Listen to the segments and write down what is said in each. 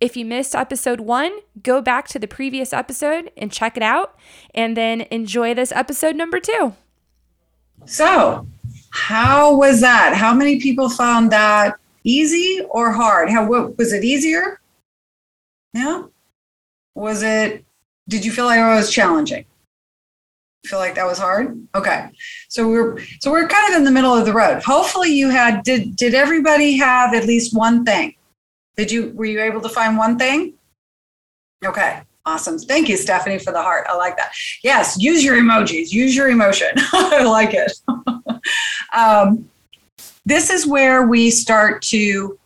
If you missed episode one, go back to the previous episode and check it out, and then enjoy this episode number two. So, how was that? How many people found that easy or hard? How what, was it easier? Yeah. Was it? Did you feel like it was challenging? Feel like that was hard? Okay. So we're so we're kind of in the middle of the road. Hopefully, you had did did everybody have at least one thing? Did you were you able to find one thing? Okay. Awesome. Thank you, Stephanie, for the heart. I like that. Yes, use your emojis, use your emotion. I like it. um, this is where we start to,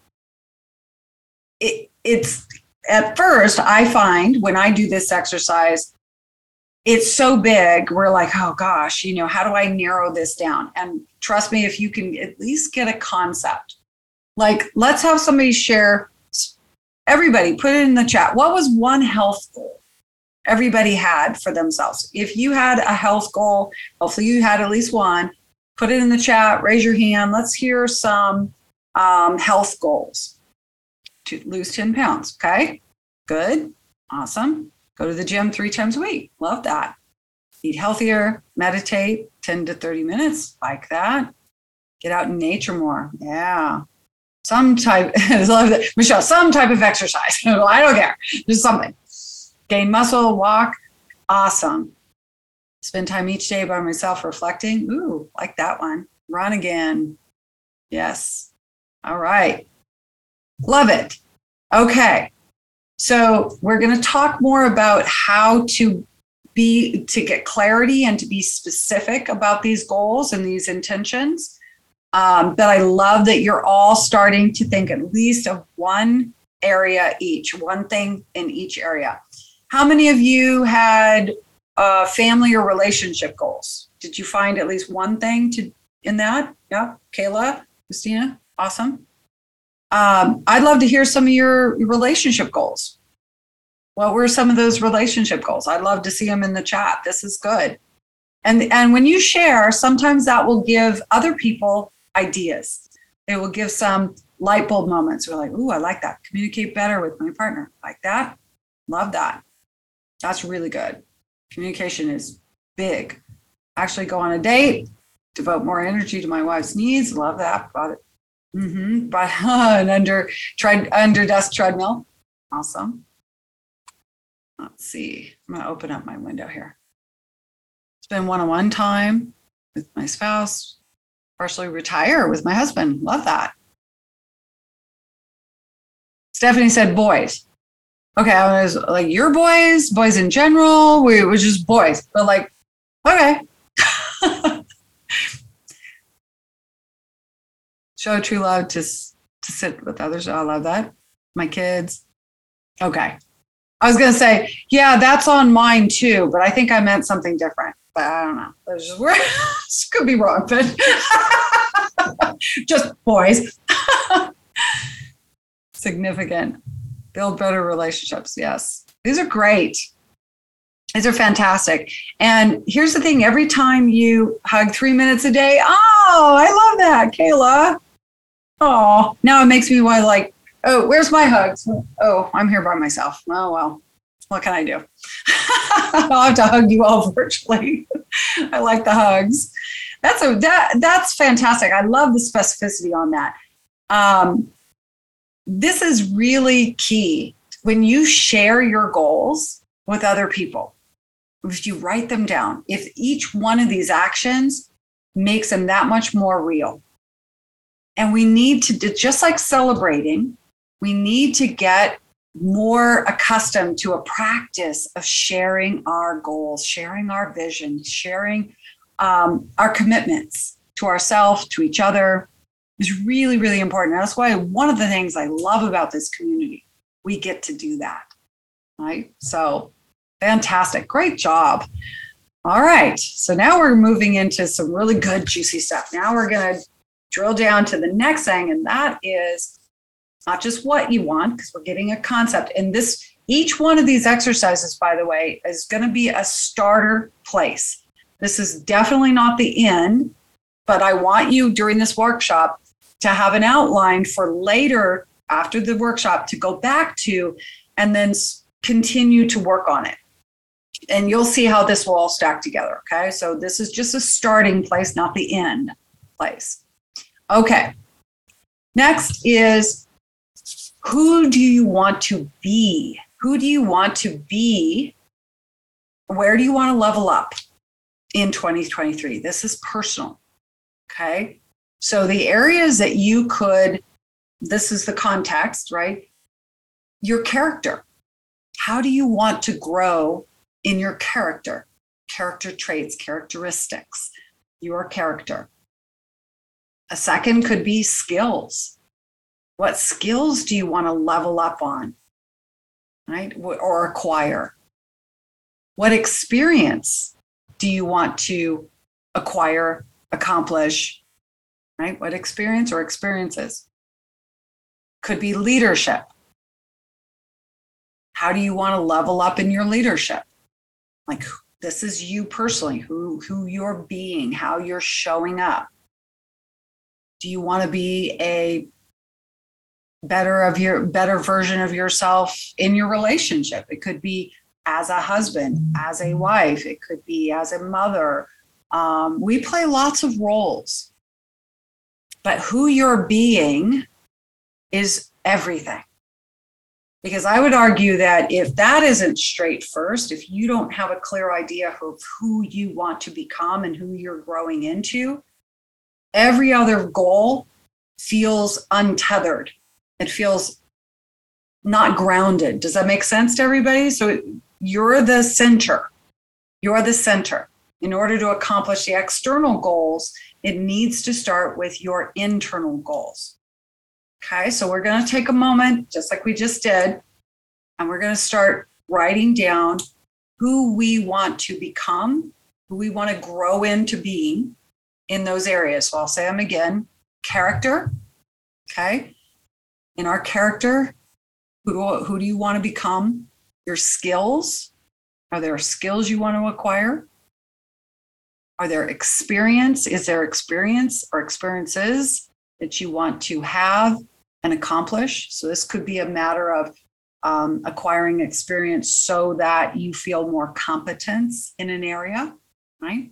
it, it's at first, I find when I do this exercise, it's so big, we're like, oh gosh, you know, how do I narrow this down? And trust me, if you can at least get a concept, like let's have somebody share everybody put it in the chat. What was one health goal everybody had for themselves? If you had a health goal, hopefully you had at least one, put it in the chat, raise your hand. Let's hear some um, health goals to lose 10 pounds. Okay, good, awesome. Go to the gym three times a week. Love that. Eat healthier, meditate 10 to 30 minutes, like that. Get out in nature more. Yeah some type, Michelle, some type of exercise. I don't care, just something. Gain muscle, walk, awesome. Spend time each day by myself reflecting. Ooh, like that one. Run again. Yes. All right. Love it. Okay. So we're going to talk more about how to be to get clarity and to be specific about these goals and these intentions. Um, but I love that you're all starting to think at least of one area each, one thing in each area. How many of you had uh, family or relationship goals? Did you find at least one thing to in that? Yeah, Kayla, Christina, awesome. Um, I'd love to hear some of your relationship goals. What were some of those relationship goals? I'd love to see them in the chat. This is good. And and when you share, sometimes that will give other people ideas. They will give some light bulb moments. We're like, ooh, I like that. Communicate better with my partner. Like that. Love that. That's really good. Communication is big. Actually, go on a date, devote more energy to my wife's needs. Love that. Bought it. Mm-hmm. But an under tread under desk treadmill. Awesome. Let's see. I'm gonna open up my window here. Spend one-on-one time with my spouse, partially retire with my husband. Love that. Stephanie said boys. Okay, I was like, your boys, boys in general. We were just boys, but like, okay. Show true love to to sit with others. I love that. My kids. Okay. I was gonna say, yeah, that's on mine too, but I think I meant something different but I don't know. Just, could be wrong, but just boys. Significant. Build better relationships. Yes. These are great. These are fantastic. And here's the thing every time you hug three minutes a day, oh, I love that, Kayla. Oh, now it makes me want to like, oh, where's my hugs? Oh, I'm here by myself. Oh, well, what can I do? I'll have to hug you all virtually. I like the hugs. That's a that that's fantastic. I love the specificity on that. Um, this is really key when you share your goals with other people. If you write them down, if each one of these actions makes them that much more real. And we need to, just like celebrating, we need to get more accustomed to a practice of sharing our goals, sharing our vision, sharing um, our commitments to ourselves, to each other is really, really important. That's why one of the things I love about this community, we get to do that. right? So fantastic. Great job. All right. So now we're moving into some really good, juicy stuff. Now we're going to drill down to the next thing, and that is not just what you want, because we're getting a concept. And this, each one of these exercises, by the way, is going to be a starter place. This is definitely not the end, but I want you during this workshop to have an outline for later after the workshop to go back to and then continue to work on it. And you'll see how this will all stack together. Okay. So this is just a starting place, not the end place. Okay. Next is who do you want to be? Who do you want to be? Where do you want to level up in 2023? This is personal. Okay. So the areas that you could, this is the context, right? Your character. How do you want to grow in your character? Character traits, characteristics, your character. A second could be skills. What skills do you want to level up on? Right? Or acquire? What experience do you want to acquire, accomplish? Right? What experience or experiences? Could be leadership. How do you want to level up in your leadership? Like this is you personally, who who you're being, how you're showing up. Do you want to be a better of your better version of yourself in your relationship? It could be as a husband, as a wife, it could be as a mother. Um, we play lots of roles, but who you're being is everything. Because I would argue that if that isn't straight first, if you don't have a clear idea of who you want to become and who you're growing into, every other goal feels untethered. It feels not grounded. Does that make sense to everybody? So you're the center. You're the center. In order to accomplish the external goals, it needs to start with your internal goals. Okay, so we're going to take a moment, just like we just did, and we're going to start writing down who we want to become, who we want to grow into being in those areas. So I'll say them again character. Okay, in our character, who, who do you want to become? Your skills. Are there skills you want to acquire? Are there experience? Is there experience or experiences that you want to have and accomplish. So this could be a matter of um, acquiring experience so that you feel more competence in an area, right?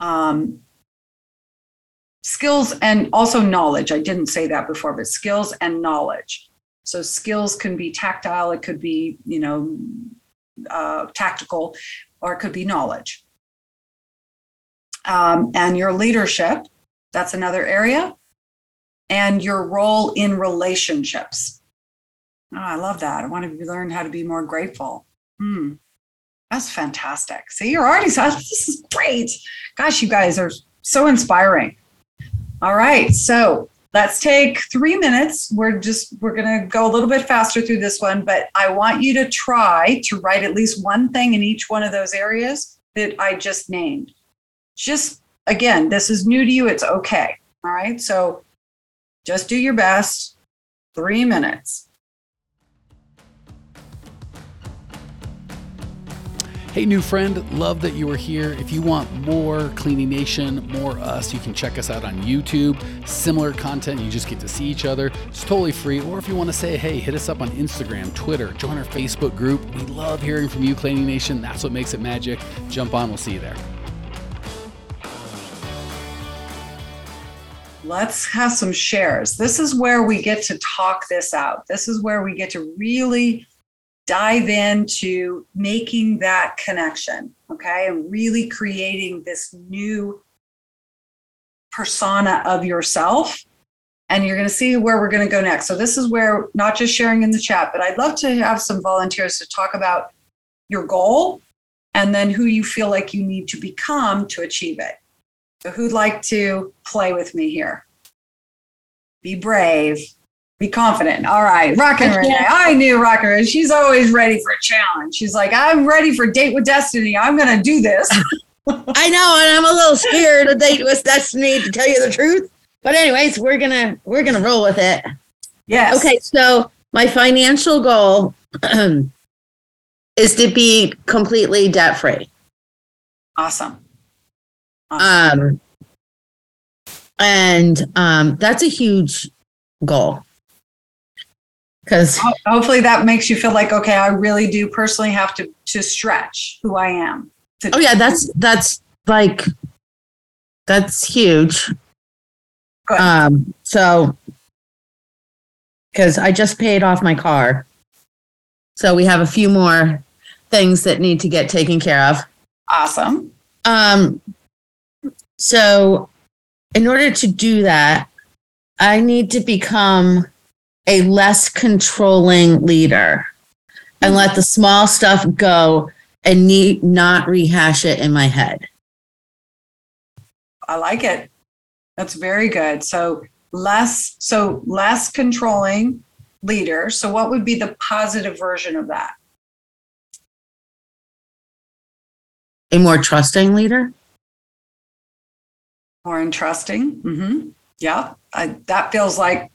Um, skills and also knowledge. I didn't say that before, but skills and knowledge. So skills can be tactile, it could be, you know, uh, tactical, or it could be knowledge. Um, and your leadership, that's another area and your role in relationships. Oh, I love that. I want to learn how to be more grateful. Hmm. That's fantastic. See, you're already, this is great. Gosh, you guys are so inspiring. All right. So let's take three minutes. We're just, we're going to go a little bit faster through this one, but I want you to try to write at least one thing in each one of those areas that I just named. Just again, this is new to you. It's okay. All right. So just do your best. Three minutes. Hey, new friend, love that you are here. If you want more Cleaning Nation, more us, you can check us out on YouTube. Similar content, you just get to see each other. It's totally free. Or if you want to say, hey, hit us up on Instagram, Twitter, join our Facebook group. We love hearing from you, Cleaning Nation. That's what makes it magic. Jump on, we'll see you there. let's have some shares. This is where we get to talk this out. This is where we get to really dive into making that connection, okay? And really creating this new persona of yourself. And you're going to see where we're going to go next. So, this is where not just sharing in the chat, but I'd love to have some volunteers to talk about your goal and then who you feel like you need to become to achieve it. So who'd like to play with me here? Be brave. Be confident. All right. Rockin' Renee. can't- I knew Rockin' Renee. She's always ready for a challenge. She's like, I'm ready for date with destiny. I'm gonna do this. I know, and I'm a little scared of date with destiny to tell you the truth. But anyways, we're gonna we're gonna roll with it. Yes. Okay, so my financial goal is to be completely debt free. Awesome. awesome. Um, and um, that's a huge goal because Ho- Hopefully that makes you feel like, okay, I really do personally have to to stretch who I am. To- oh yeah, that's that's like that's huge. Um, so because I just paid off my car, so we have a few more things that need to get taken care of. awesome. Um, so in order to do that, I need to become a less controlling leader and let the small stuff go and need not rehash it in my head. I like it. That's very good. So less so less controlling leader. So what would be the positive version of that? A more trusting leader. More entrusting. Mm-hmm. Yeah. I, that feels like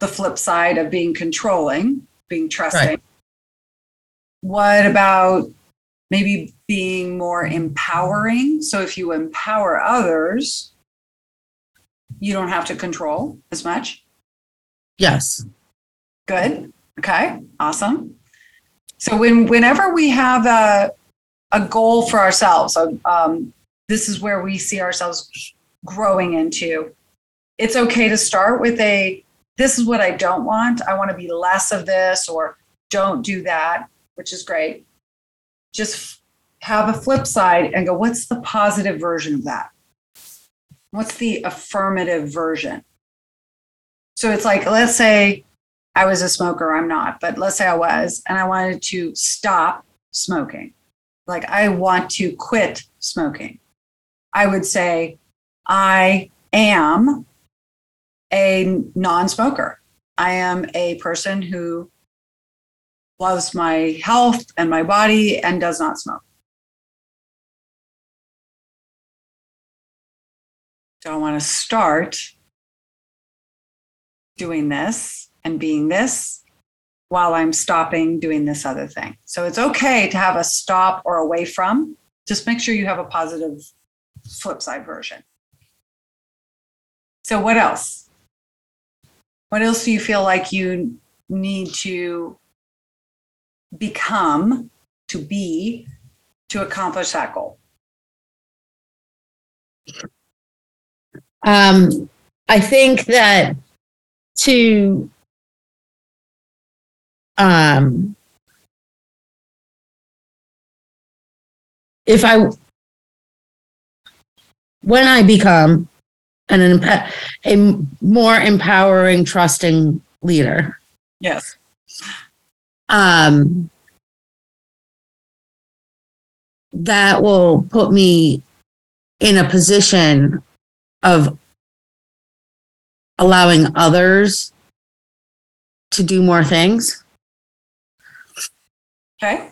the flip side of being controlling, being trusting. Right. What about maybe being more empowering? So if you empower others, you don't have to control as much. Yes. Good. Okay. Awesome. So when whenever we have a a goal for ourselves, um, this is where we see ourselves growing into. It's okay to start with a this is what I don't want. I want to be less of this or don't do that, which is great. Just have a flip side and go, what's the positive version of that? What's the affirmative version? So it's like, let's say I was a smoker, I'm not, but let's say I was, and I wanted to stop smoking. Like, I want to quit smoking. I would say, I am a non smoker. I am a person who loves my health and my body and does not smoke. So I want to start doing this and being this while I'm stopping doing this other thing. So it's okay to have a stop or away from. Just make sure you have a positive flip side version. So, what else? What else do you feel like you need to become, to be, to accomplish that goal? Um, I think that to um, if I when I become an emp- a more empowering, trusting leader, Yes. um, that will put me in a position of allowing others to do more things. Okay.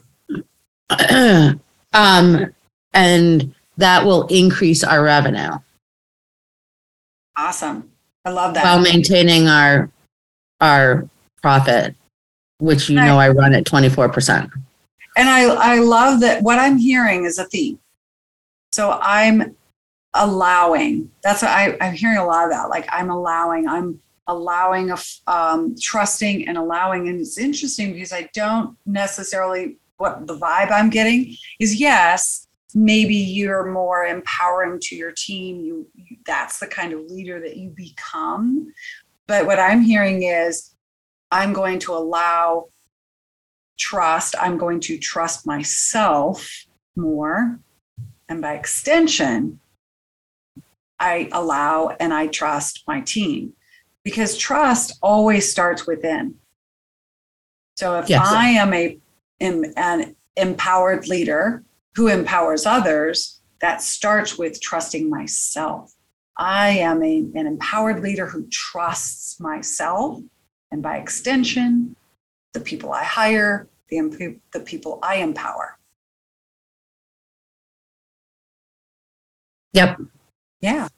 um, and that will increase our revenue Awesome. I love that. while maintaining our our profit, which you know I run at twenty four percent. And I, I love that what I'm hearing is a theme. So I'm allowing. That's what I, I'm hearing a lot of that. Like I'm allowing, I'm allowing, a, f- um, trusting and allowing. And it's interesting because I don't necessarily, what the vibe I'm getting is yes, maybe you're more empowering to your team. You, you that's the kind of leader that you become. But what I'm hearing is I'm going to allow trust, I'm going to trust myself more. And by extension, I allow and I trust my team because trust always starts within. So if Yes. I am a am an empowered leader who empowers others, that starts with trusting myself. I am a, an empowered leader who trusts myself and by extension, the people I hire, the, imp- the people I empower. Yep. Yeah.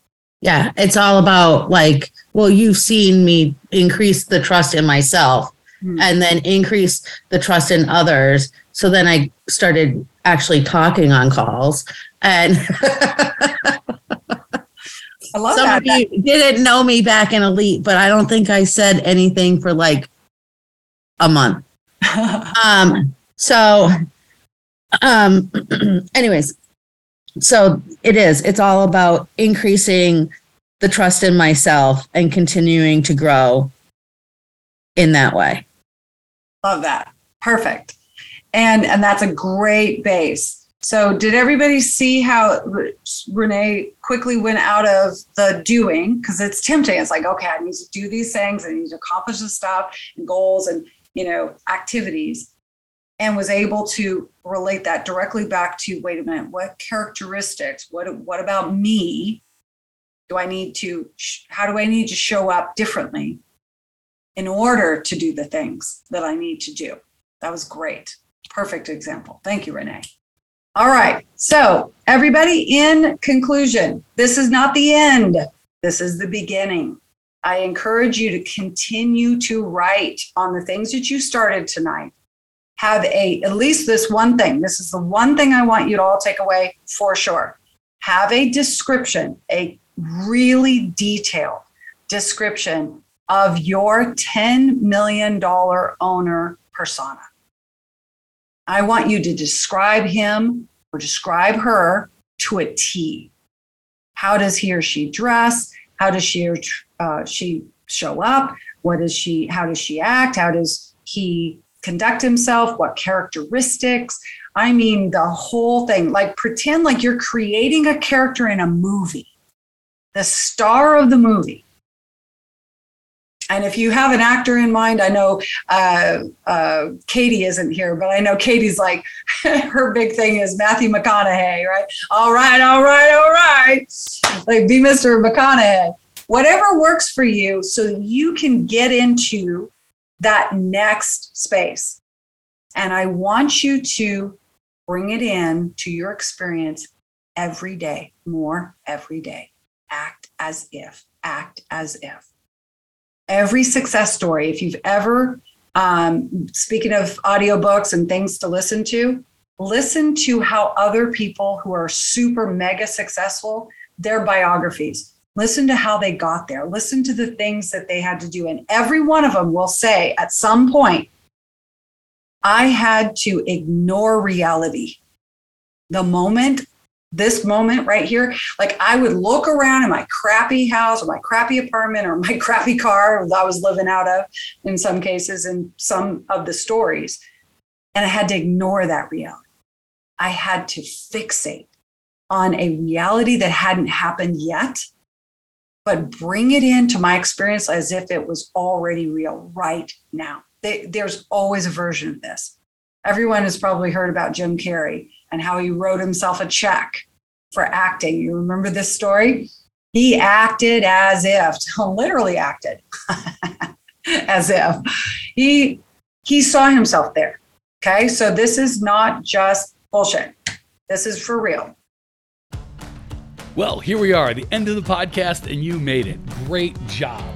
Yeah. It's all about like, well, you've seen me increase the trust in myself Hmm. and then increase the trust in others. So then I started actually talking on calls and I love some that. of you didn't know me back in elite, but I don't think I said anything for like a month. Um, so, um, anyways, so it is, it's all about increasing the trust in myself and continuing to grow in that way. Love that. Perfect. And and that's a great base. So did everybody see how Renee quickly went out of the doing because it's tempting. It's like, okay, I need to do these things, I need to accomplish this stuff and goals and you know activities, and was able to relate that directly back to wait a minute, what characteristics, what what about me do I need to how do I need to show up differently in order to do the things that I need to do. That was great. Perfect example. Thank you, Renee. All right. So, everybody, in conclusion, this is not the end, this is the beginning. I encourage you to continue to write on the things that you started tonight. Have a at least this one thing. This is the one thing I want you to all take away for sure. Have a description, a really detailed description of your $10 million owner persona. I want you to describe him or describe her to a T. How does he or she dress? How does she or uh, she show up? What does she? How does she act? How does he conduct himself? What characteristics? I mean, the whole thing. Like pretend like you're creating a character in a movie, the star of the movie. And if you have an actor in mind, I know uh, uh, Katie isn't here, but I know Katie's like, her big thing is Matthew McConaughey, right? All right, all right, all right. Like, be Mr. McConaughey. Whatever works for you so you can get into that next space. And I want you to bring it in to your experience every day, more every day. Act as if, act as if every success story. If you've ever um, speaking of audiobooks and things to listen to listen to how other people who are super mega successful their biographies. Listen to how they got there. Listen to the things that they had to do. And every one of them will say at some point i had to ignore reality. The moment this moment right here, like I would look around in my crappy house or my crappy apartment or my crappy car that I was living out of in some cases in some of the stories. And I had to ignore that reality. I had to fixate on a reality that hadn't happened yet, but bring it into my experience as if it was already real right now. They, there's always a version of this. Everyone has probably heard about Jim Carrey and how he wrote himself a check for acting. You remember this story? He acted as if, literally acted as if he he saw himself there. Okay? So this is not just bullshit. This is for real. Well, here we are, the end of the podcast, and you made it. Great job.